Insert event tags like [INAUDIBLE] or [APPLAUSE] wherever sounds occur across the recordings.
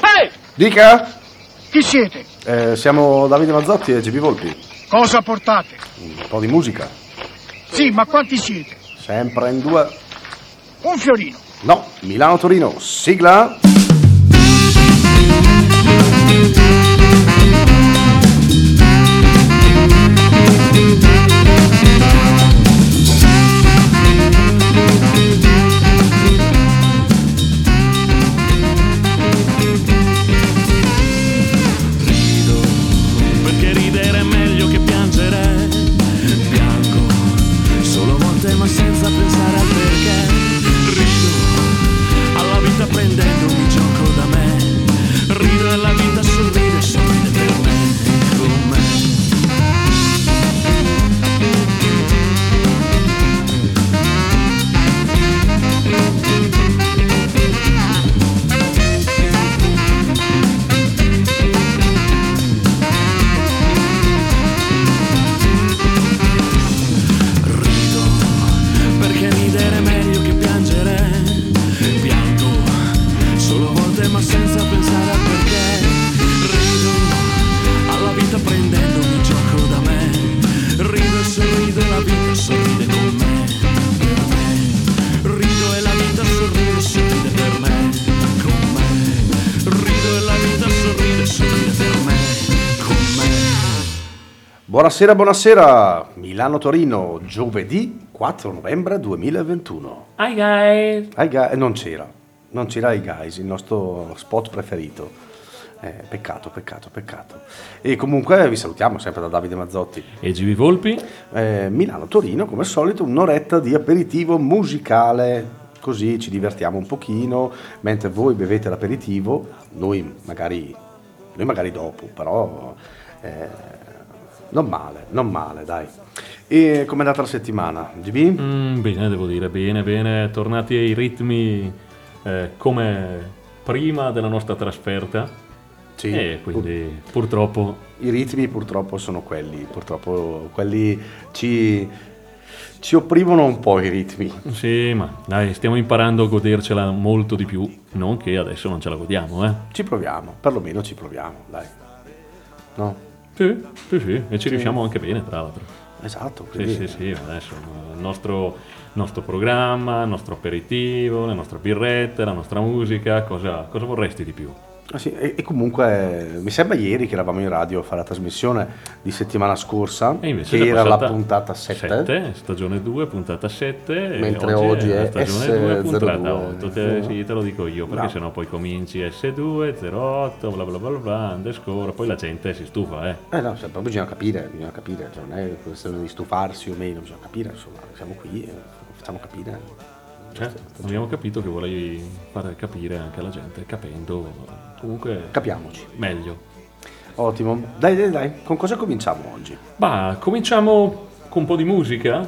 Ehi! Dica? Chi siete? Eh, siamo Davide Mazzotti e GB Volpi. Cosa portate? Un po' di musica. Sì, ma quanti siete? Sempre in due. Un fiorino. No, Milano-Torino. Sigla. Buonasera, buonasera. Milano-Torino, giovedì 4 novembre 2021. Hi guys! Hi guys, non c'era. Non c'era i guys, il nostro spot preferito. Eh, peccato, peccato, peccato. E comunque vi salutiamo sempre da Davide Mazzotti. E GB Volpi? Eh, Milano-Torino, come al solito, un'oretta di aperitivo musicale. Così ci divertiamo un pochino, mentre voi bevete l'aperitivo, noi magari, noi magari dopo, però eh, non male, non male, dai. E com'è andata la settimana? GB? Mm, bene, devo dire, bene, bene. Tornati ai ritmi eh, come prima della nostra trasferta. Sì, E quindi purtroppo I ritmi purtroppo sono quelli, purtroppo quelli ci, ci opprimono un po' i ritmi. sì, ma dai, stiamo imparando a godercela molto di più. Non che adesso non ce la godiamo, eh. Ci proviamo, perlomeno ci proviamo, dai. No? Sì, sì, sì. E ci riusciamo anche bene, tra l'altro. Esatto, Sì, sì, sì, adesso il nostro, nostro programma, il nostro aperitivo, le nostre birrette, la nostra musica, cosa, cosa vorresti di più? Ah, sì, e, e comunque eh, mi sembra ieri che eravamo in radio a fare la trasmissione di settimana scorsa, che era la puntata 7. 7, stagione 2, puntata 7. e Mentre oggi è stagione 2, puntata S02. 8. Te, sì, te lo dico io, perché No. sennò poi cominci S2, 08, bla bla bla bla, underscore, poi la gente si stufa, eh. Eh no, cioè, poi bisogna capire, bisogna capire, cioè, non è questione di stufarsi o meno, bisogna capire, insomma, siamo qui, eh, facciamo capire. Cioè, abbiamo capito che volevi fare capire anche alla gente, capendo comunque Capiamoci. meglio. Ottimo. Dai, dai, dai, con cosa cominciamo oggi? Ma cominciamo con un po' di musica.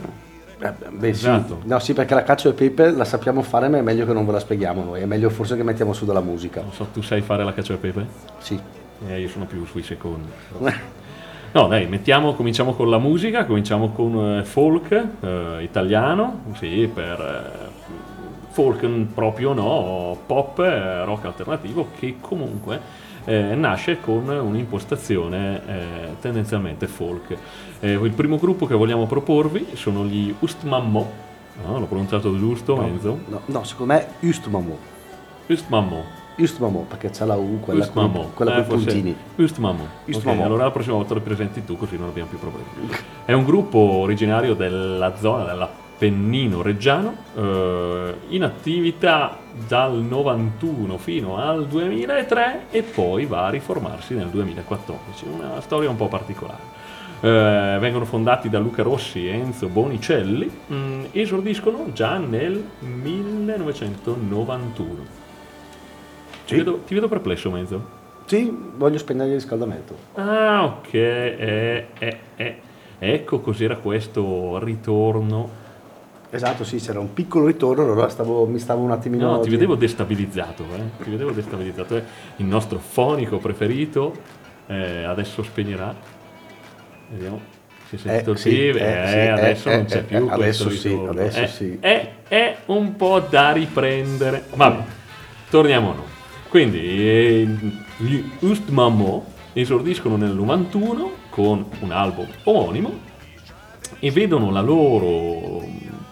Eh, beh, Esatto. sì. No, sì, perché la cacio e pepe la sappiamo fare, ma è meglio che non ve la spieghiamo noi, è meglio forse che mettiamo su della musica. Non so, tu sai fare la cacio e pepe? Sì. Eh, io sono più sui secondi. No, dai, mettiamo, cominciamo con la musica, cominciamo con eh, folk eh, italiano, sì, per eh, folk proprio no, pop, rock alternativo che comunque eh, nasce con un'impostazione eh, tendenzialmente folk. Eh, il primo gruppo che vogliamo proporvi sono gli Ustmammo, no, l'ho pronunciato giusto, Enzo? No, no, secondo me Ustmamo. Ustmammo. Ustmamo, perché c'è la U, quella Ustmamo. con, quella Eh, con puntini. Ustmamo. Ustmamo. Ok, allora la prossima volta lo presenti tu così non abbiamo più problemi. È un gruppo originario della zona dell'Appennino reggiano, eh, in attività dal 91 fino al 2003 e poi va a riformarsi nel 2014. Una storia un po' particolare. Eh, vengono fondati da Luca Rossi e Enzo Bonicelli, mm, esordiscono già nel 1991. Ti, Sì. vedo, ti vedo perplesso, Menzo. Sì, voglio spegnere il riscaldamento. Ah, ok. eh, eh, eh. Ecco cos'era questo ritorno. Esatto, sì, c'era un piccolo ritorno, allora stavo, mi stavo un attimino... No, ti vedevo destabilizzato, eh. Ti vedevo destabilizzato. eh. Il nostro fonico preferito eh, adesso spegnerà. Vediamo. Si è sentito Eh, il sì, PIL, eh, sì, eh, adesso non c'è più adesso sì, ritorno. adesso sì. È, è un po' da riprendere. Vabbè, torniamo a noi. Quindi gli Ustmamo esordiscono nel 91 con un album omonimo e vedono la loro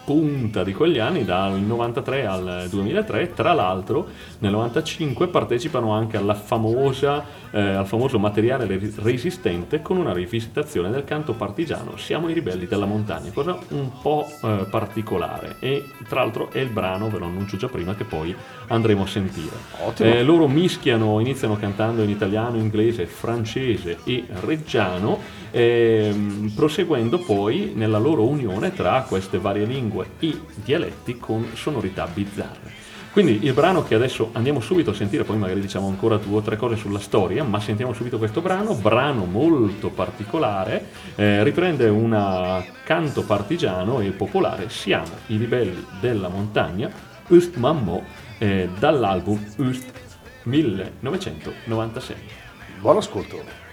punta di quegli anni dal 93 al 2003 tra l'altro nel 95 partecipano anche alla famosa, eh, al famoso materiale re- resistente con una rivisitazione del canto partigiano Siamo i ribelli della montagna cosa un po' eh, particolare. E tra l'altro è il brano ve lo annuncio già prima che poi andremo a sentire. Ottimo. Eh, loro mischiano, iniziano cantando in italiano, inglese, francese e reggiano, ehm, proseguendo poi nella loro unione tra queste varie lingue e dialetti con sonorità bizzarre. Quindi il brano che adesso andiamo subito a sentire, poi magari diciamo ancora due o tre cose sulla storia, ma sentiamo subito questo brano, brano molto particolare, eh, riprende un canto partigiano e popolare, Siamo i ribelli della montagna, Ust Mammo, eh, dall'album Ust 1996. Buon ascolto.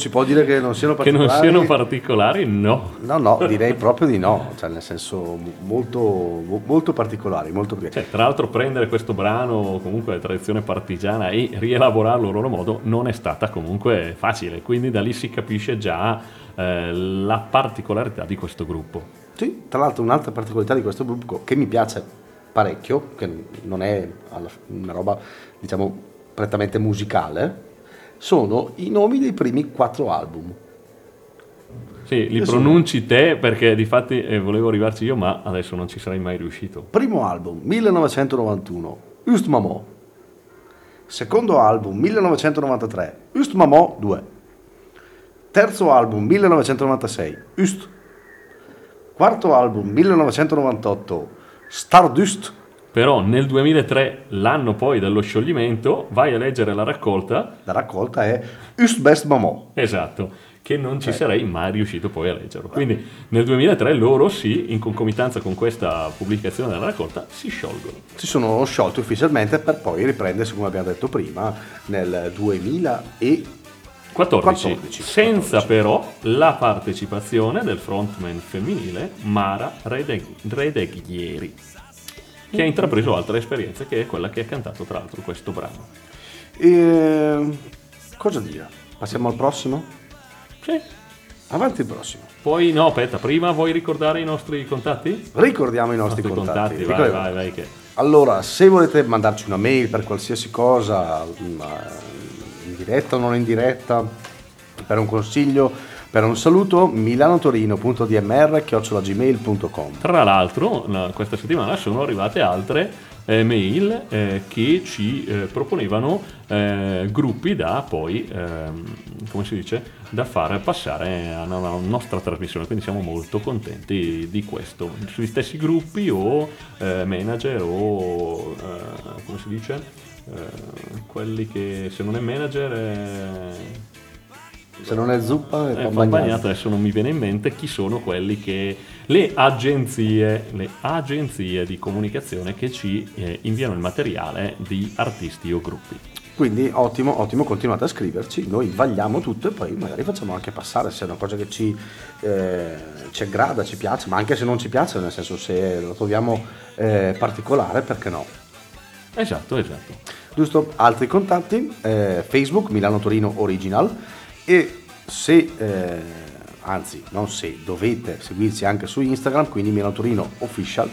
Si può dire che non siano Che non particolari. siano particolari, no. No, no, direi proprio di no, cioè nel senso molto, molto particolari, molto Cioè, tra l'altro prendere questo brano comunque di tradizione partigiana e rielaborarlo a loro modo non è stata comunque facile, quindi da lì si capisce già eh, la particolarità di questo gruppo. Sì, tra l'altro un'altra particolarità di questo gruppo che mi piace parecchio, che non è una roba diciamo prettamente musicale, sono i nomi dei primi quattro album. Sì, li pronunci te perché di fatti eh, volevo arrivarci io, ma adesso non ci sarei mai riuscito. Primo album 1991, Just Mamò. Secondo album 1993, Just Mamò 2. Terzo album 1996, Just. Quarto album 1998, Stardust. Però nel 2003, l'anno poi dello scioglimento, vai a leggere la raccolta, La raccolta è Just Best Mamò. esatto, che non ci sarei mai riuscito poi a leggerlo. Quindi nel 2003 loro sì, in concomitanza con questa pubblicazione della raccolta, si sciolgono. Si sono sciolti ufficialmente per poi riprendersi, come abbiamo detto prima, nel 2014. 14, 14, senza 14. però la partecipazione del frontman femminile Mara Redeg- Redeghieri, che ha intrapreso altre esperienze, che è quella che ha cantato tra l'altro questo brano. E... Cosa dire? Passiamo al prossimo? Sì. Avanti il prossimo. Poi no, aspetta, prima vuoi ricordare i nostri contatti? Ricordiamo i nostri, I nostri contatti. contatti, vai, vai, vai, che... Allora, se volete mandarci una mail per qualsiasi cosa, in diretta o non in diretta, per un consiglio, per un saluto, milanotorino.dmr.gmail.com Tra l'altro, la- questa settimana sono arrivate altre eh, mail eh, che ci eh, proponevano eh, gruppi da poi, ehm, come si dice, da far passare alla nostra trasmissione, quindi siamo molto contenti di questo. Sugli stessi gruppi o eh, manager o, come si dice, quelli che se non è manager... eh, Se non è zuppa, è eh, pan adesso non mi viene in mente chi sono quelli che le agenzie, le agenzie di comunicazione che ci eh, inviano il materiale di artisti o gruppi. Quindi ottimo, ottimo, continuate a scriverci, noi vagliamo tutto e poi magari facciamo anche passare se è una cosa che ci, eh, ci aggrada, ci piace, ma anche se non ci piace, nel senso se lo troviamo eh, particolare, perché no? Esatto, esatto. Giusto? Altri contatti, eh, Facebook Milano Torino Original e se, eh, anzi non se, dovete seguirci anche su Instagram, quindi Milano Torino Official,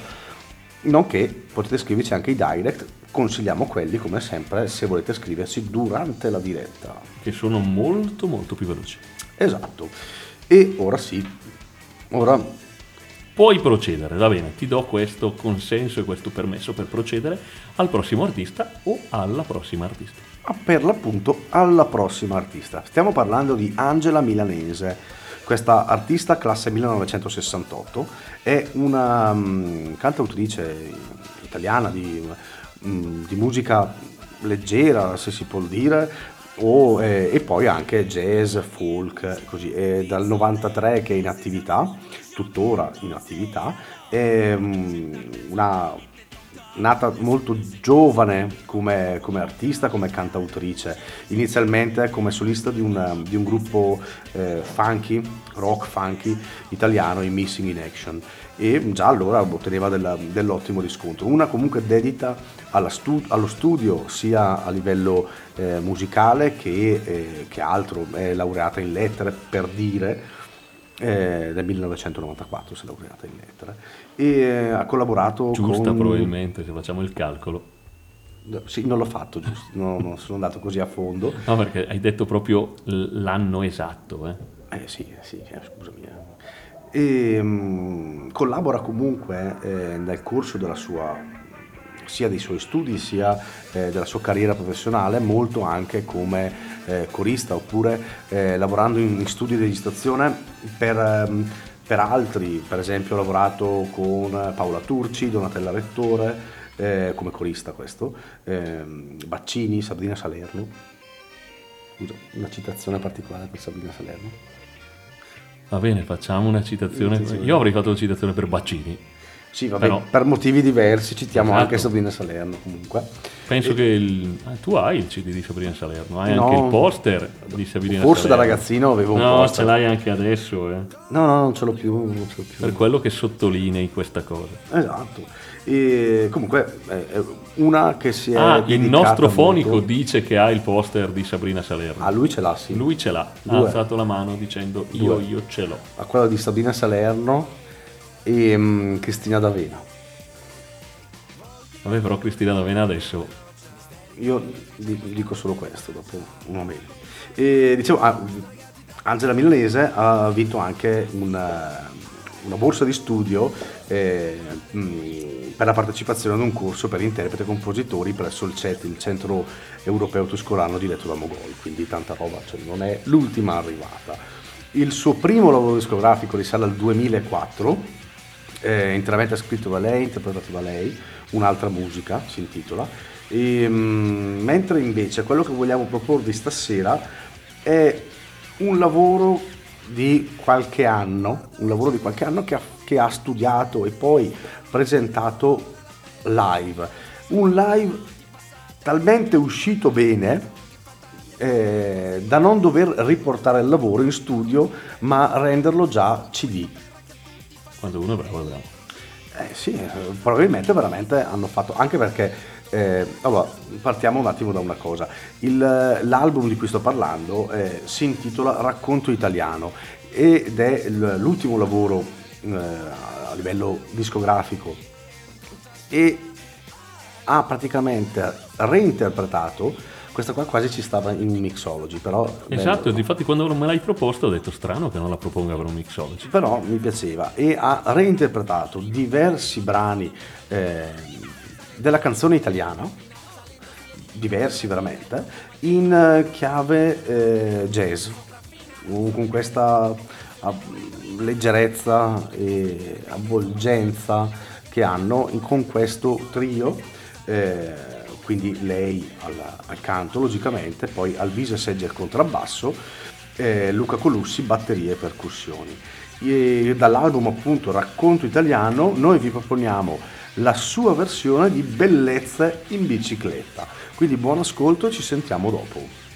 nonché potete scriverci anche i direct, consigliamo quelli come sempre se volete scriverci durante la diretta. Che sono molto molto più veloci. Esatto. E ora sì, ora Puoi procedere, va bene, ti do questo consenso e questo permesso per procedere al prossimo artista o alla prossima artista. Per l'appunto alla prossima artista. Stiamo parlando di Angela Milanese. Questa artista classe 1968 è una mm, cantautrice italiana di, mm, di musica leggera, se si può dire, o, eh, e poi anche jazz, folk, così. È dal 93 che è in attività, tuttora in attività, è mm, una nata molto giovane come, come artista, come cantautrice, inizialmente come solista di un, di un gruppo eh, funky, rock funky italiano, i Missing in Action. E già allora otteneva della- dell'ottimo riscontro. Una comunque dedita stu- allo studio sia a livello eh, musicale che, eh, che altro, è laureata in lettere per dire eh, nel 1994 si è laureata in lettere e eh, ha collaborato Giusta con probabilmente, se facciamo il calcolo. sì, non l'ho fatto giusto non, non sono andato così a fondo No, perché hai detto proprio l'anno esatto, eh. eh sì, sì eh, scusami eh. e mm, collabora comunque eh, nel corso della sua sia dei suoi studi sia eh, della sua carriera professionale molto anche come eh, corista oppure eh, lavorando in, studi di registrazione per, ehm, per altri per esempio ha lavorato con Paola Turci, Donatella Rettore eh, come corista questo, ehm, Baccini, Sabrina Salerno. Scusa, una citazione particolare per Sabrina Salerno. Va bene, facciamo una citazione. Io avrei fatto una citazione per Baccini. Sì, vabbè, Però- per motivi diversi citiamo Esatto. anche Sabrina Salerno comunque. Penso che il... ah, tu hai il CD di Sabrina Salerno, hai No. anche il poster di Sabrina Forse da Salerno. ragazino avevo un No, poster. ce l'hai anche adesso, eh. No, no, non ce l'ho più, non ce l'ho più. per quello che sottolinei questa cosa. Esatto. E comunque è è una che si è Ah, il nostro fonico molto- dice che ha il poster di Sabrina Salerno. Ah, lui ce l'ha, sì. Lui ce l'ha, ha Due. alzato la mano dicendo io, Due. io ce l'ho. a quello di Sabrina Salerno e mm, Cristina D'Avena. Vabbè, però Cristina D'Avena adesso Io di- dico solo questo, dopo un momento. E dicevo, ah, Angela Milanese ha vinto anche una, una borsa di studio eh, mh, per la partecipazione ad un corso per interpreti e compositori presso il CET, il Centro Europeo Tuscolano diretto da Mogol, quindi tanta roba, cioè non è l'ultima arrivata. Il suo primo lavoro discografico risale al 2004, eh, interamente scritto da lei, interpretato da lei, un'altra musica si intitola. E, mm, mentre invece quello che vogliamo proporvi stasera è un lavoro di qualche anno, un lavoro di qualche anno che ha, che ha studiato e poi presentato live. Un live talmente uscito bene eh, da non dover riportare il lavoro in studio ma renderlo già CD. Quando uno è bravo è bravo. Eh sì, eh, probabilmente veramente hanno fatto, anche perché, eh, allora, partiamo un attimo da una cosa, Il, eh, l'album di cui sto parlando eh, si intitola Racconto Italiano ed è l'ultimo lavoro eh, a livello discografico e ha praticamente reinterpretato, questa qua quasi ci stava in mixology, però... Esatto, bello. difatti quando me l'hai proposto ho detto strano che non la proponga per un mixology. però mi piaceva e ha reinterpretato diversi brani eh, della canzone italiana, diversi veramente, in eh, chiave eh, jazz, con questa leggerezza e avvolgenza che hanno con questo trio. eh, quindi lei al, al canto logicamente, poi al viso e segge il contrabbasso, eh, Luca Colussi batterie e percussioni. E dall'album appunto Racconto Italiano noi vi proponiamo la sua versione di Bellezze in bicicletta. Quindi buon ascolto e ci sentiamo dopo.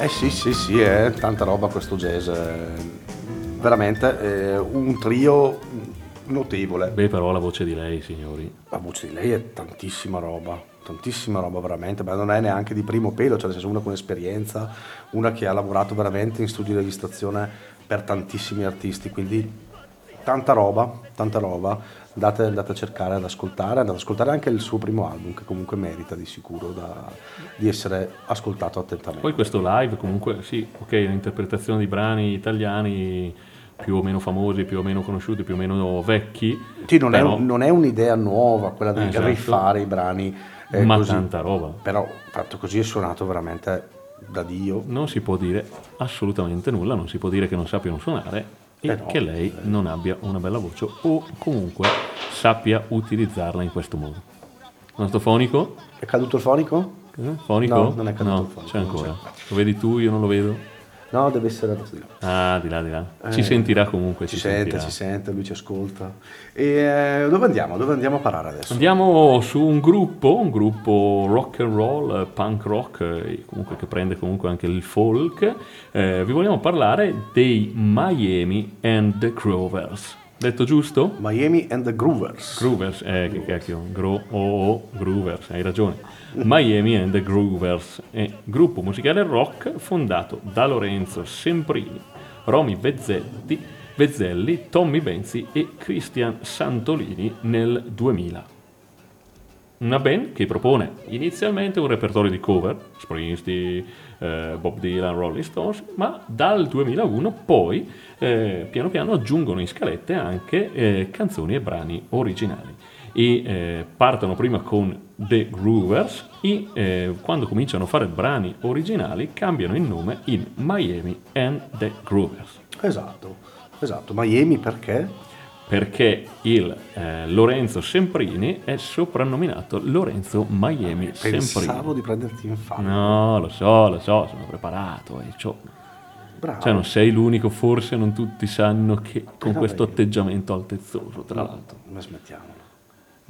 Eh sì, sì, sì, è tanta roba questo jazz. eh, Veramente eh, un trio notevole. Beh, però la voce di lei, signori. La voce di lei è tantissima roba, tantissima roba veramente, ma non è neanche di primo pelo, cioè nel senso una con esperienza, una che ha lavorato veramente in studio di registrazione per tantissimi artisti, quindi tanta roba, tanta roba. Andate, andate a cercare ad ascoltare, andate ad ascoltare anche il suo primo album, che comunque merita di sicuro da- di essere ascoltato attentamente. Poi questo live comunque, sì, ok, l'interpretazione di brani italiani più o meno famosi, più o meno conosciuti, più o meno vecchi. Sì, non, però- è, un- non è un'idea nuova quella di Esatto. rifare i brani, eh, ma così. tanta roba. però fatto così è suonato veramente da Dio. Non si può dire assolutamente nulla, non si può dire che non sappiano suonare e no. che lei non abbia una bella voce o comunque sappia utilizzarla in questo modo. Nostro fonico? È caduto il fonico? Eh, Fonico? No, non è caduto No, il fonico, c'è ancora. Lo vedi tu, io non lo vedo. No, deve essere andato di là. Ah, di là, di là. Ci Eh, sentirà comunque. Ci ci sente, sentirà. ci sente, lui ci ascolta. E eh, dove andiamo? Dove andiamo a parare adesso? Andiamo su un gruppo, un gruppo rock and roll, eh, punk rock, eh, comunque che prende comunque anche il folk. Eh, vi vogliamo parlare dei Miami and the Grovers. Detto giusto? Miami and the Groovers. Groovers, eh, che cacchio, Gro, oh, oh, Groovers, hai ragione. Miami and the Groovers è gruppo musicale rock fondato da Lorenzo Semprini, Romy Vezzetti, Vezzelli, Tommy Benzi e Christian Santolini nel 2000. Una band che propone inizialmente un repertorio di cover, Springsteen, eh, Bob Dylan, Rolling Stones, ma dal 2001 poi eh, piano piano aggiungono in scalette anche eh, canzoni e brani originali. E eh, partono prima con The Groovers e eh, quando cominciano a fare brani originali cambiano il nome in Miami and the Groovers. Esatto, esatto. Miami perché? Perché il eh, Lorenzo Semprini è soprannominato Lorenzo Miami Pensavo Semprini. di prenderti in faccia. No, lo so, lo so, sono preparato. e c'ho- Bravo. Cioè, non sei l'unico, forse non tutti sanno che con no, questo atteggiamento altezzoso, tra l'altro. Ma smettiamo.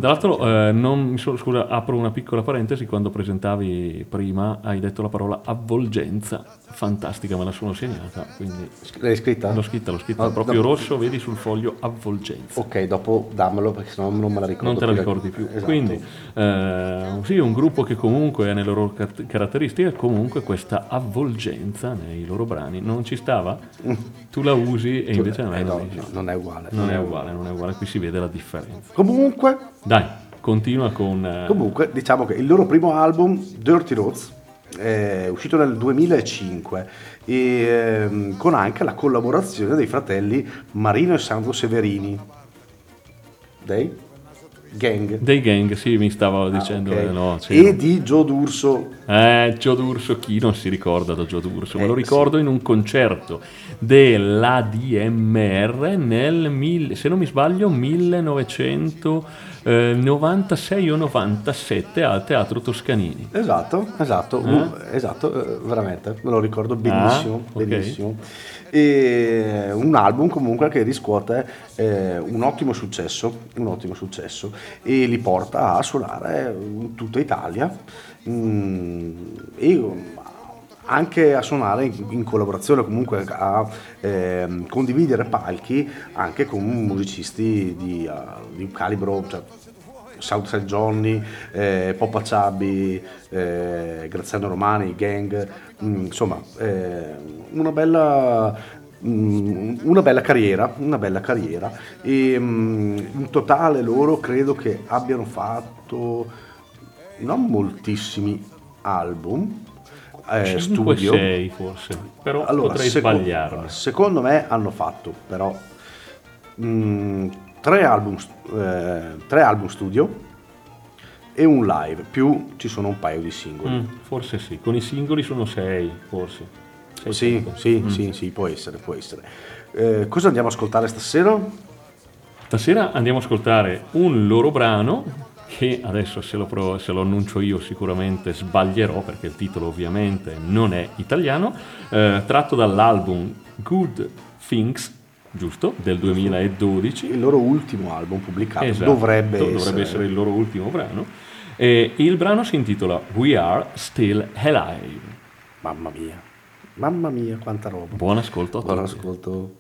Dall'altro, eh, non scusa, apro una piccola parentesi, quando presentavi prima hai detto la parola avvolgenza, fantastica, me la sono segnata, quindi L'hai scritta? l'ho scritta, l'ho scritta No, proprio no. rosso, vedi sul foglio avvolgenza. Ok, dopo dammelo perché sennò non me la ricordo. non te la ricordi più. Esatto. Quindi, eh, sì, un gruppo che comunque ha nelle loro car- caratteristiche comunque questa avvolgenza nei loro brani. Non ci stava? [LAUGHS] Tu la usi e invece Eh, non no, dici. no, non è uguale. Non è uguale, non è uguale, qui si vede la differenza. Comunque, Dai, continua con... eh, comunque, diciamo che il loro primo album, Dirty Roads, è uscito nel 2005 e ehm, con anche la collaborazione dei fratelli Marino e Sandro Severini. Dei Gang. dei gang, sì, mi stavo Ah, dicendo, ok. eh, no, sì, e di Joe D'Urso. Eh, Gio D'Urso, chi non si ricorda da Gio D'Urso? Me lo Eh, ricordo in un concerto dell'ADMR nel, mille- se non mi sbaglio, 1996 o 97 al Teatro Toscanini. Esatto, esatto, uh, esatto, eh, veramente, me lo ricordo benissimo, Ah, ok. benissimo. E un album comunque che riscuote eh, un ottimo successo, un ottimo successo e li porta a suonare in tutta Italia mm, e anche a suonare in, in collaborazione comunque a ehm, condividere palchi anche con musicisti di, uh, di calibro cioè, Southside Johnny, eh, Poppa Ciabbi, eh, Graziano Romani, Gang, mm, insomma eh, una bella mm, una bella carriera, una bella carriera. E mm, in totale loro credo che abbiano fatto non moltissimi album eh, 5 studio 6 forse, però potrei seco- sbagliarmi. Secondo me hanno fatto però mm, tre, album, eh, tre album studio e un live, più ci sono un paio di singoli. Mm, forse sì, con i singoli sono 6 forse. Sei, Sì, sì, sì, sì, può essere, può essere. Eh, cosa andiamo a ascoltare stasera? Stasera andiamo ad ascoltare un loro brano che adesso se lo, pro- se lo annuncio io sicuramente sbaglierò perché il titolo ovviamente non è italiano, eh, tratto dall'album Good Things, giusto, del 2012. Il loro ultimo album pubblicato Esatto, dovrebbe, dovrebbe essere. essere il loro ultimo brano. E il brano si intitola We Are Still Alive. Mamma mia. Mamma mia, quanta roba. Buon ascolto a Buon tutti. ascolto.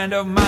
Of of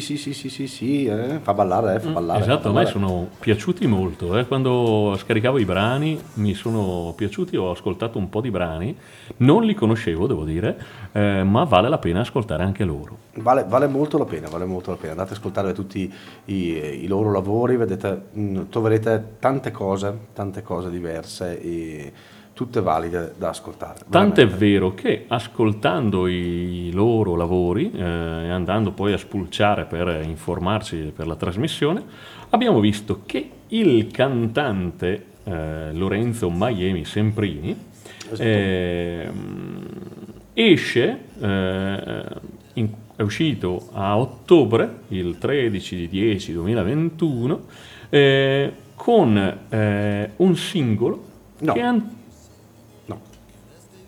sì, sì, sì, sì, sì, sì, eh, fa ballare, eh, fa ballare. Esatto, fa a me ballare. sono piaciuti molto. eh. Quando scaricavo i brani mi sono piaciuti, ho ascoltato un po' di brani, non li conoscevo, devo dire, eh, ma vale la pena ascoltare anche loro. Vale, vale molto la pena, vale molto la pena. Andate ad ascoltare tutti i, i loro lavori, vedete, mh, troverete tante cose, tante cose diverse e tutte valide da ascoltare. Tant'è vero che ascoltando i loro lavori eh, e andando poi a spulciare per informarci per la trasmissione, abbiamo visto che il cantante eh, Lorenzo Miami Semprini ehm, esce, eh, in- è uscito a ottobre, il 13 di 10 2021, eh, con eh, un singolo No. che No,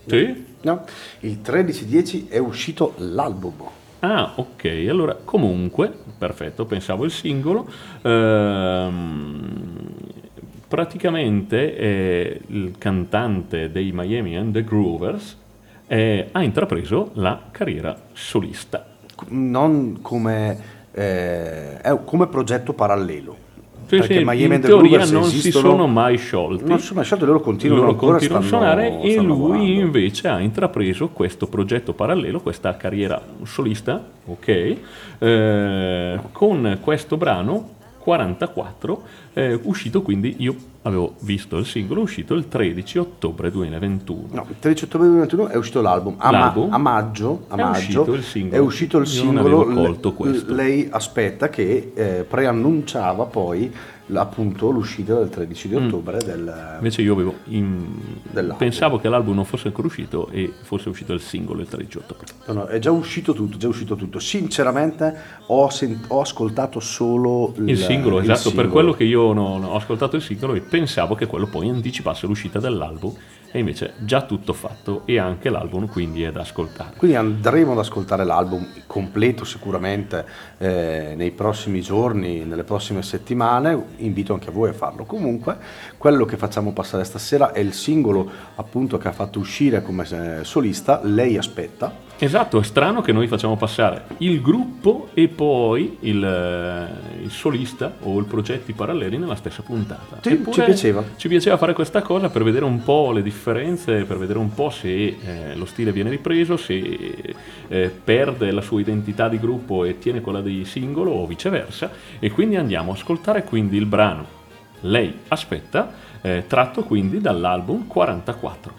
Sì? no, il 13-10 è uscito l'album. Ah, ok, allora comunque, perfetto, pensavo il singolo. Ehm, praticamente eh, il cantante dei Miami and the Groovers eh, ha intrapreso la carriera solista. non come, eh, come progetto parallelo. Sì, Perché Miami in teoria non si esistono- sono mai sciolti. Non si sono mai sciolti, loro continuano Loro ancora, continuano a suonare e lui lavorando. invece ha intrapreso questo progetto parallelo, questa carriera solista, ok, eh, con questo brano 44, eh, uscito quindi, io avevo visto il singolo, uscito il 13 ottobre 2021. No, il 13 ottobre 2021 è uscito l'album. A, ma- a maggio, a È maggio uscito il singolo. è uscito il singolo. avevo colto Le- questo. Lei aspetta che eh, preannunciava poi l- appunto l'uscita del 13 di ottobre del, Invece io avevo in- pensavo che l'album non fosse ancora uscito e fosse uscito il singolo il 13 ottobre. No, no, è già uscito tutto, è già uscito tutto. Sinceramente ho, sen- ho ascoltato solo il, Il singolo, esatto, per singolo. quello che io non ho ascoltato il singolo e pensavo che quello poi anticipasse l'uscita dell'album e invece già tutto fatto e anche l'album quindi è da ascoltare. Quindi andremo ad ascoltare l'album completo sicuramente eh, nei prossimi giorni, nelle prossime settimane, invito anche voi a farlo. Comunque quello che facciamo passare stasera è il singolo appunto che ha fatto uscire come eh, solista, Lei aspetta. Esatto, è strano che noi facciamo passare il gruppo e poi il, eh, il solista o i progetti paralleli nella stessa puntata. Sì, ci piaceva. Ci piaceva fare questa cosa per vedere un po' le differenze, per vedere un po' se eh, lo stile viene ripreso, se eh, perde la sua identità di gruppo e tiene quella di singolo o viceversa. E quindi andiamo a ascoltare quindi il brano Lei aspetta, eh, tratto quindi dall'album 44.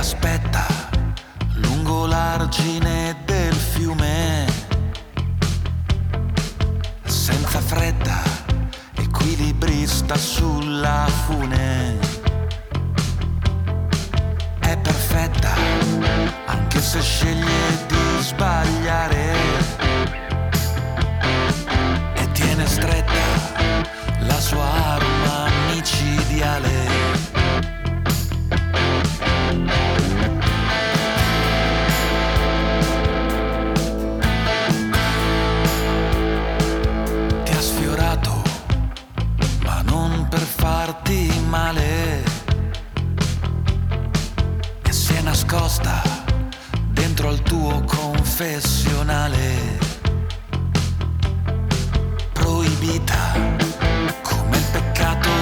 Aspetta lungo l'argine del fiume, senza fretta, equilibrista sulla fune. È perfetta, anche se sceglie di sbagliare. E tiene stretta la sua arma micidiale. Farti male. E si è nascosta dentro al tuo confessionale. Proibita come il peccato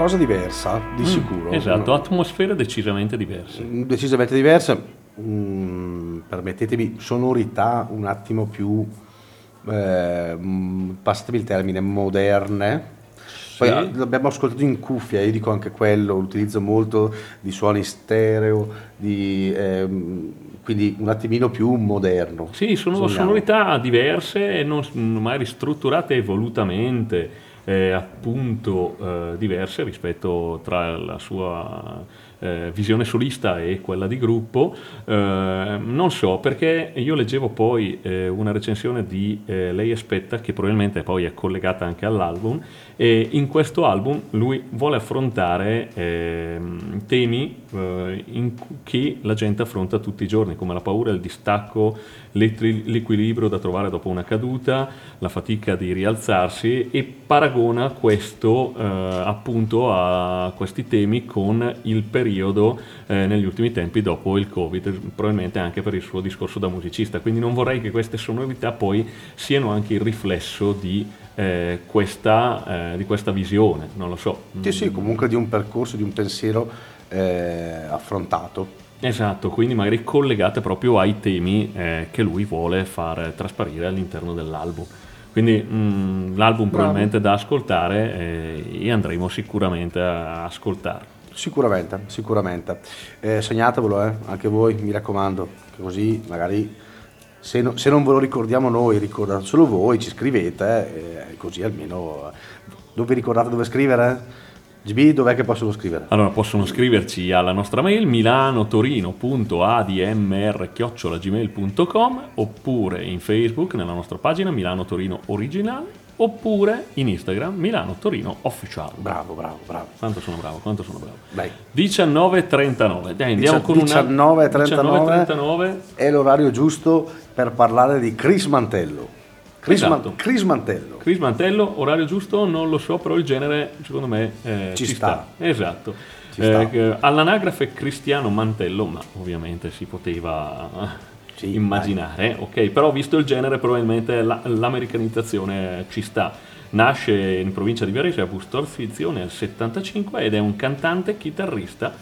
cosa diversa, di sicuro. Esatto, No, atmosfere decisamente diverse. decisamente diverse. Mm, permettetemi, sonorità un attimo più, eh, mm, passatemi il termine, moderne. Poi Sì. ah, l'abbiamo ascoltato in cuffia, io dico anche quello, utilizzo molto di suoni stereo, di, ehm, quindi un attimino più moderno. Sì, sono sonorità diverse, non, magari strutturate e volutamente eh, appunto eh, diverse rispetto tra la sua eh, visione solista e quella di gruppo. Eh, non so, perché io leggevo poi eh, una recensione di eh, Lei Aspetta, che probabilmente poi è collegata anche all'album, e in questo album lui vuole affrontare ehm, temi eh, che la gente affronta tutti i giorni, come la paura, il distacco, l'equilibrio da trovare dopo una caduta, la fatica di rialzarsi e paragona questo eh, appunto a questi temi con il periodo eh, negli ultimi tempi dopo il Covid, probabilmente anche per il suo discorso da musicista. Quindi non vorrei che queste sonorità poi siano anche il riflesso di, eh, questa, eh, di questa visione, non lo so. Sì, sì, comunque di un percorso, di un pensiero eh, affrontato. Esatto, quindi magari collegate proprio ai temi eh, che lui vuole far trasparire all'interno dell'album. Quindi mh, l'album probabilmente da ascoltare eh, e andremo sicuramente a ascoltarlo. Sicuramente, sicuramente. Eh, segnatevelo, eh, anche voi, mi raccomando, così magari se, no- se non ve lo ricordiamo noi, ricordate solo voi, ci scrivete, eh, così almeno eh, non vi ricordate dove scrivere? GB, dov'è che possono scrivere? Allora possono scriverci alla nostra mail milanotorino.admr.gmail.com oppure in Facebook nella nostra pagina Milano Torino Original oppure in Instagram Milano Torino Official. Bravo, bravo, bravo. Quanto sono bravo, quanto sono bravo. Dai. 19.39, dai andiamo con una 19.39 19.39. è l'orario giusto per parlare di Chris Mantello. Chris, Man- Esatto. Chris Mantello. Chris Mantello, orario giusto, non lo so, però il genere secondo me eh, Ci ci, sta. sta. Esatto. Ci sta. Eh, che- all'anagrafe Cristiano Mantello, ma ovviamente si poteva Sì, immaginare, ok, però visto il genere probabilmente la- l'americanizzazione ci sta. Nasce in provincia di Viareggio a Busto Arsizio nel 75 ed è un cantante, chitarrista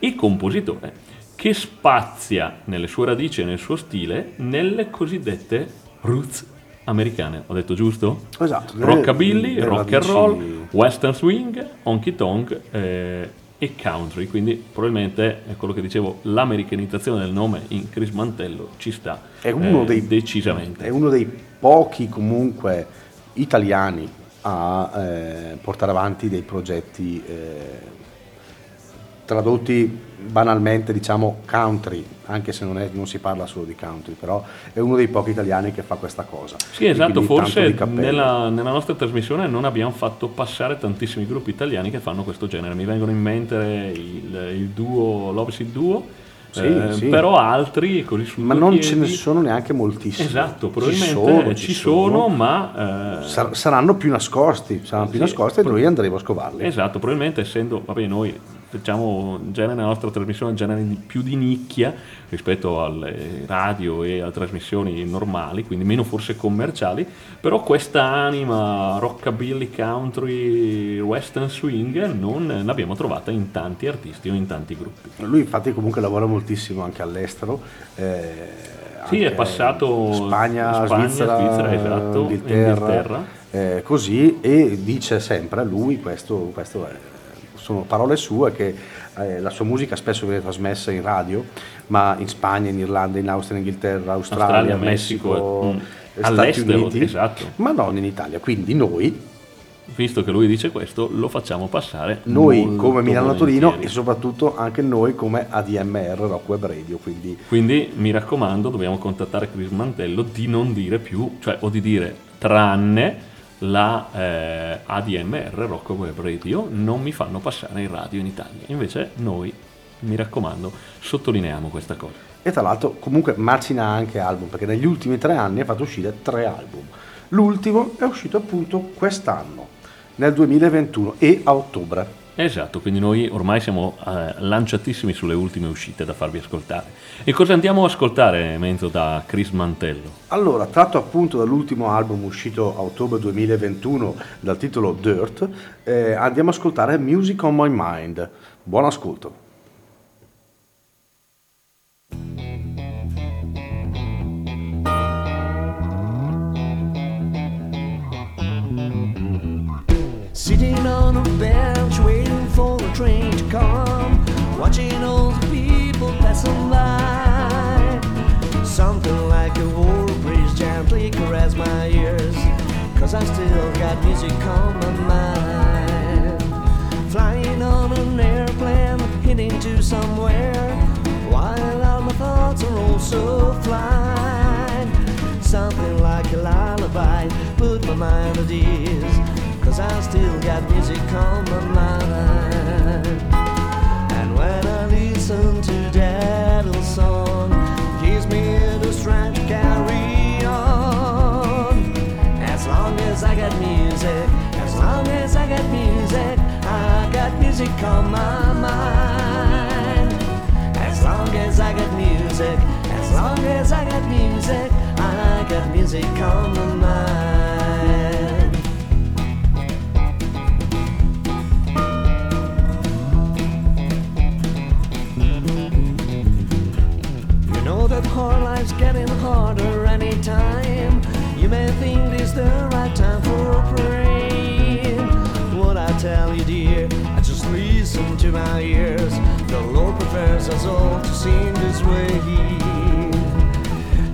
e compositore che spazia nelle sue radici e nel suo stile nelle cosiddette roots americane. Ho detto giusto? Esatto. Rockabilly, rock and roll, western swing, honky tonk eh, e country. Quindi probabilmente è quello che dicevo, l'americanizzazione del nome in Chris Mantello ci sta È uno eh, dei- decisamente. È uno dei pochi comunque italiani a eh, portare avanti dei progetti eh, tradotti banalmente diciamo country, anche se non, è- non si parla solo di country, però è uno dei pochi italiani che fa questa cosa. Sì, esatto, forse nella, nella nostra trasmissione non abbiamo fatto passare tantissimi gruppi italiani che fanno questo genere. Mi vengono in mente il, il duo, l'Opposite Duo, Sì, eh, sì. però altri così su Ma non ce ne piedi- sono neanche moltissimi. Esatto, Ci probabilmente ci sono, ma... eh, Sar- saranno più nascosti, saranno più Sì, nascosti e noi andremo a scovarli. Esatto, probabilmente essendo, vabbè, noi facciamo genere nella nostra trasmissione un genere di- più di nicchia rispetto alle radio e alle trasmissioni normali, quindi meno forse commerciali, però questa anima rockabilly, country, western swing non l'abbiamo trovata in tanti artisti o in tanti gruppi. Lui infatti comunque lavora moltissimo anche all'estero. eh, Sì, anche è passato in Spagna, Spagna, Svizzera, Svizzera, esatto, Inghilterra, Inghilterra. eh, così e dice sempre a lui, questo, questo è- sono parole sue, che eh, la sua musica spesso viene trasmessa in radio, ma in Spagna, in Irlanda, in Austria, in Inghilterra, Australia, Australia, Messico, Messico, mm, Stati Uniti, esatto. ma non in Italia. Quindi noi, Visto che lui dice questo, lo facciamo passare. noi come Milano Torino e soprattutto anche noi come ADMR Rock Web Radio, quindi Quindi mi raccomando, dobbiamo contattare Chris Mantello di non dire più, cioè o di dire tranne la eh, ADMR Rock Web Radio non mi fanno passare in radio in Italia. Invece noi, mi raccomando, sottolineiamo questa cosa. E tra l'altro comunque macina anche album, perché negli ultimi tre anni ha fatto uscire tre album. L'ultimo è uscito appunto quest'anno, nel 2021 e a ottobre. Esatto, quindi noi ormai siamo eh, lanciatissimi sulle ultime uscite da farvi ascoltare. E cosa andiamo a ascoltare, Menzo, da Chris Mantello? Allora, tratto appunto dall'ultimo album uscito a ottobre 2021 dal titolo Dirt, eh, andiamo ad ascoltare Music on My Mind. Buon ascolto. Sitting on a bench for the train to come, watching the people passing by. Something like a war breeze gently caress my ears, cause I still got music on my mind. Flying on an airplane, heading to somewhere, while all my thoughts are also flying. Something like a lullaby, put my mind at ease. Cause I still got music on my mind. And when I listen to song, gives me the strength to carry on. As long as I got music, as long as I got music, I got music on my mind. As long as I got music, as long as I got music, I got music on my. Hard life's getting harder anytime. You may think this the right time for praying. What I tell you, dear, I just listen to my ears. The Lord prefers us all to sing this way.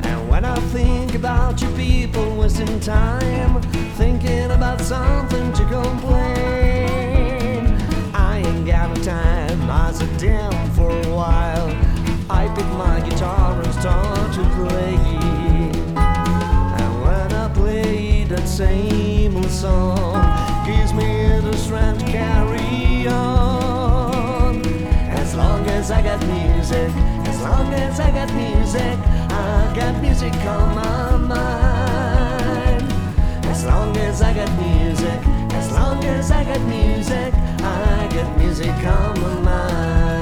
And when I think about you people wasting time, thinking about something to complain, I ain't got no time. I sit down for a while. I pick my guitar and start to play. And when I play that same old song, gives me the strength to carry on. As long as I got music, as long as I got music, I got music on my mind. As long as I got music, as long as I got music, I got music on my mind.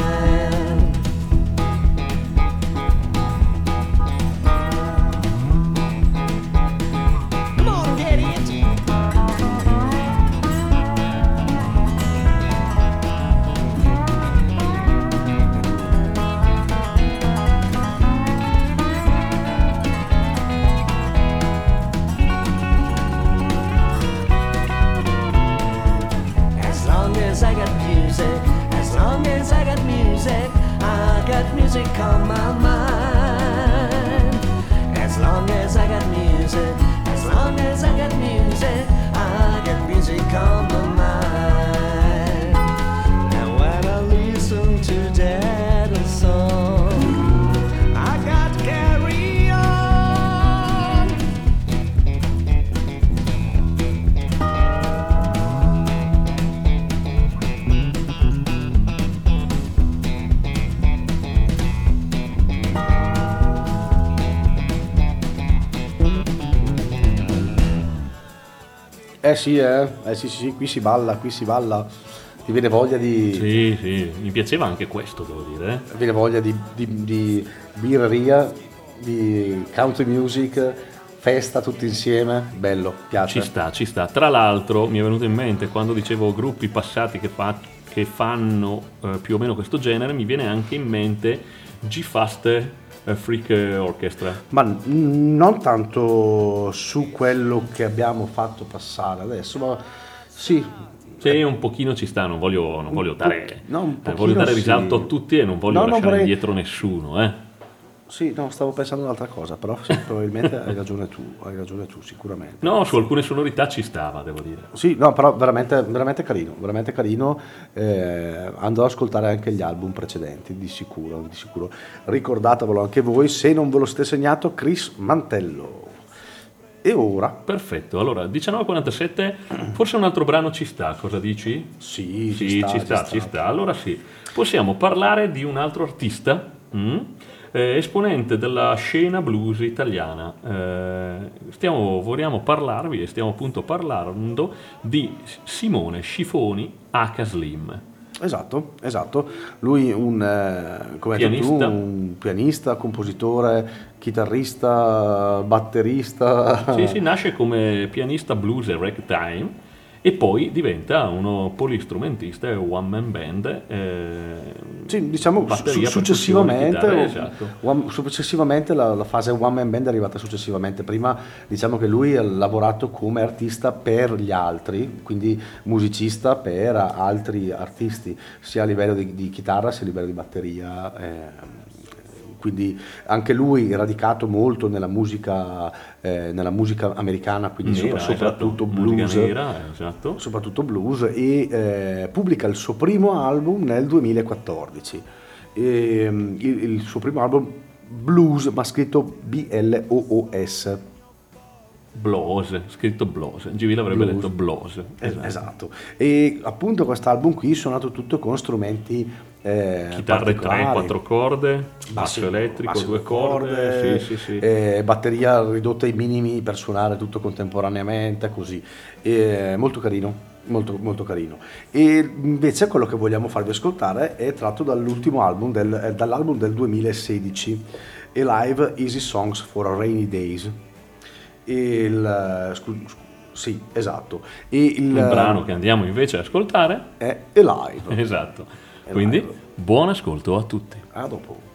Music on my mind. As long as I got music, as long as I got music, Eh sì, eh, eh sì, sì, sì, qui si balla, qui si balla. Ti viene voglia di, Sì, sì, mi piaceva anche questo, devo dire. eh. ti viene voglia di, di, di birreria, di country music, festa tutti insieme. Bello, piace. Ci sta, ci sta. Tra l'altro mi è venuto in mente quando dicevo gruppi passati che, fa- che fanno eh, più o meno questo genere, mi viene anche in mente G-Fast Freak Orchestra. Ma n- non tanto su quello che abbiamo fatto passare adesso, ma sì, Sì, un pochino ci sta, non voglio, non voglio dare, no, eh, voglio dare sì. risalto a tutti e non voglio No, non lasciare vorrei- indietro nessuno. Eh. Sì, no, stavo pensando ad un'altra cosa, però sì, probabilmente hai ragione tu, hai ragione tu, sicuramente. No, su alcune sonorità ci stava, devo dire. Sì, no, però veramente, veramente carino, veramente carino. eh, andrò ad ascoltare anche gli album precedenti, di sicuro, di sicuro. Ricordatevelo anche voi, se non ve lo siete segnato, Chris Mantello. E ora? Perfetto, allora 19.47, forse un altro brano ci sta, cosa dici? Sì, Sì, ci sta, ci sta. Allora sì, possiamo parlare di un altro artista, mm? Eh, esponente della scena blues italiana. Eh, stiamo, vogliamo parlarvi e stiamo appunto parlando di Simone Scifoni H. Slim. Esatto, esatto. Lui un, eh, come detto tu, Pianista. un pianista, compositore, chitarrista, batterista. Sì, sì, nasce come pianista blues e ragtime e poi diventa uno polistrumentista e one man band. eh, Sì, diciamo batteria, successivamente, chitarra, esatto. one- successivamente la, la fase one man band è arrivata successivamente. Prima diciamo che lui ha lavorato come artista per gli altri, quindi musicista per altri artisti, sia a livello di, di chitarra sia a livello di batteria. eh, quindi anche lui radicato molto nella musica, eh, nella musica americana, quindi Nera, sopra- soprattutto esatto, blues nera, esatto. soprattutto blues e eh, pubblica il suo primo album nel 2014 E, mm, il, il suo primo album blues ma scritto B-L-O-O-S Blues, scritto blues. GV l'avrebbe Blues. detto blues. Es- esatto e appunto quest'album qui suonato tutto con strumenti eh, Chitarre 3, particolari. 4 corde, basso elettrico, bassi 2 corde, sì, sì, sì. eh, batteria ridotta ai minimi per suonare tutto contemporaneamente, così. E, molto carino. Molto, molto carino e invece quello che vogliamo farvi ascoltare è tratto dall'ultimo album del, eh, dall'album del 2016 e live Easy Songs for Rainy Days il, scu- scu- sì esatto e il, Il brano che andiamo invece a ascoltare è Alive [LAUGHS] Esatto. Quindi buon ascolto a tutti. a dopo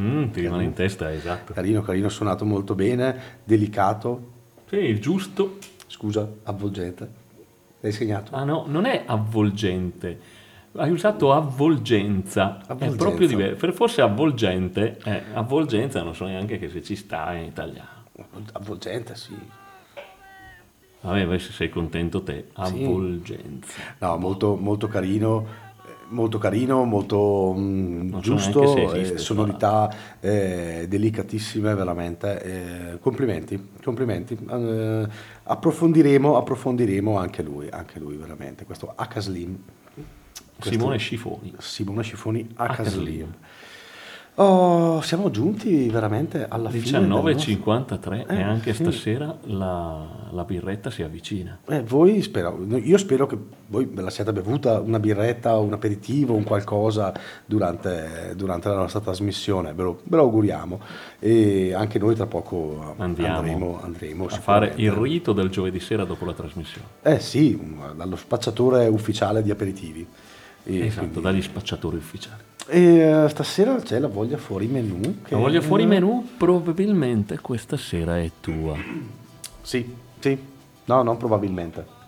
Mm, ti rimane in testa, esatto. Carino, carino, suonato molto bene, delicato, Sì, giusto. scusa, avvolgente. L'hai segnato? Ah no, non è avvolgente. Hai usato avvolgenza. È Avvolgenza. proprio diverso. Per fosse avvolgente, eh, avvolgenza non so neanche che se ci sta in italiano. Avvolgente, sì. Vabbè, se sei contento te. Avvolgenza. No, molto, molto carino, eh, molto carino, molto mm, Non so giusto, esiste, eh, sonorità eh, delicatissime, veramente. eh, complimenti, complimenti. Eh, approfondiremo, approfondiremo anche lui, anche lui veramente. Questo H Slim. Simone Scifoni. Simone Scifoni H Slim. Slim. Oh, siamo giunti veramente alla fine. del nostro- 19.53 Eh, e anche sì. stasera la, la birretta si avvicina. Eh, voi spero, io spero che voi ve la siate bevuta una birretta, un aperitivo, un qualcosa durante, durante la nostra trasmissione, ve lo, ve lo auguriamo e anche noi tra poco Andiamo andremo, andremo a fare il rito del giovedì sera dopo la trasmissione. Eh sì, dallo spacciatore ufficiale di aperitivi. E, Esatto, quindi- dagli spacciatori ufficiali. e, eh, stasera c'è la voglia fuori menù. La voglia fuori menù probabilmente questa sera è tua. Sì, sì, no, no, probabilmente.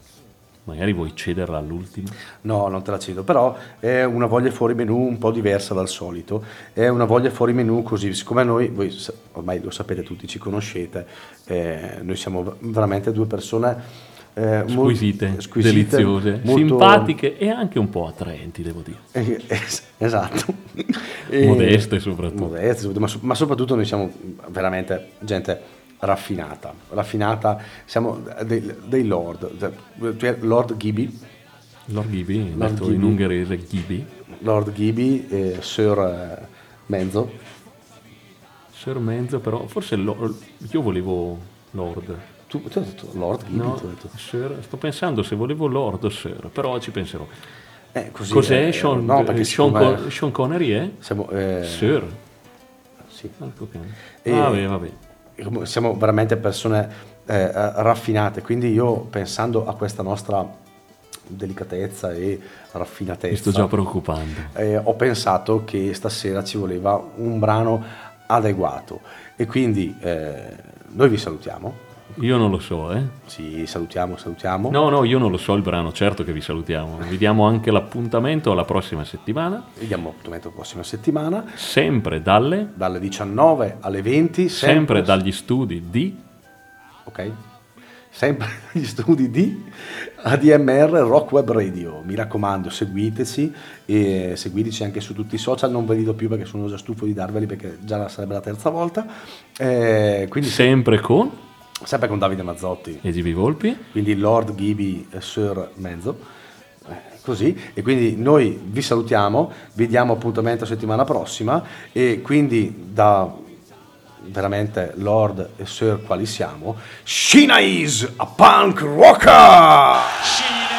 Magari vuoi cederla all'ultimo. No, non te la cedo, però è una voglia fuori menù un po' diversa dal solito. È una voglia fuori menù così, siccome noi, voi ormai lo sapete tutti, ci conoscete, eh, noi siamo veramente due persone eh, Squisite, squisite, deliziose, molto- simpatiche e anche un po' attraenti, devo dire. Eh, es- esatto. [LAUGHS] Modeste soprattutto. Modeste, soprattutto, ma, so- ma soprattutto noi siamo veramente gente raffinata, raffinata, siamo dei, dei lord, cioè Lord Gibby, Lord Ghibi, Lord detto in Ghibi. ungherese Ghibi, Lord Gibby e Sir eh, Menzo. Sir Menzo però, forse lo- io volevo Lord. Tu, tu hai detto Lord Gibby, No, detto. Sir, sto pensando se volevo Lord o Sir, però ci penserò. Eh, così, Cos'è eh, Sean, no, perché Sean, Con- Sean Connery è? siamo, eh, Sir. sì. Ecco che- E- Vabbè, vabbè. Come- siamo veramente persone eh, eh, raffinate, quindi io pensando a questa nostra delicatezza e raffinatezza, Mi sto già preoccupando. eh, ho pensato che stasera ci voleva un brano adeguato e quindi eh, noi vi salutiamo. Io non lo so, eh. Sì, salutiamo, salutiamo. No, no, io non lo so il brano, certo che vi salutiamo. Vi diamo anche l'appuntamento alla prossima settimana, Vi diamo appuntamento la prossima settimana, sempre dalle, dalle 19 alle 20, sempre dagli studi di ok? Sempre [LAUGHS] negli studi di ADMR Rock Web Radio. Mi raccomando, seguiteci e seguiteci anche su tutti i social. Non ve li do più perché sono già stufo di darveli perché già sarebbe la terza volta. Eh, quindi sempre con sempre con Davide Mazzotti, e GB Volpi. quindi Lord Ghibi e Sir Menzo. Eh, Così, e quindi noi vi salutiamo, vi diamo appuntamento la settimana prossima e quindi da veramente Lord e Sir quali siamo, Shina is a punk rocker!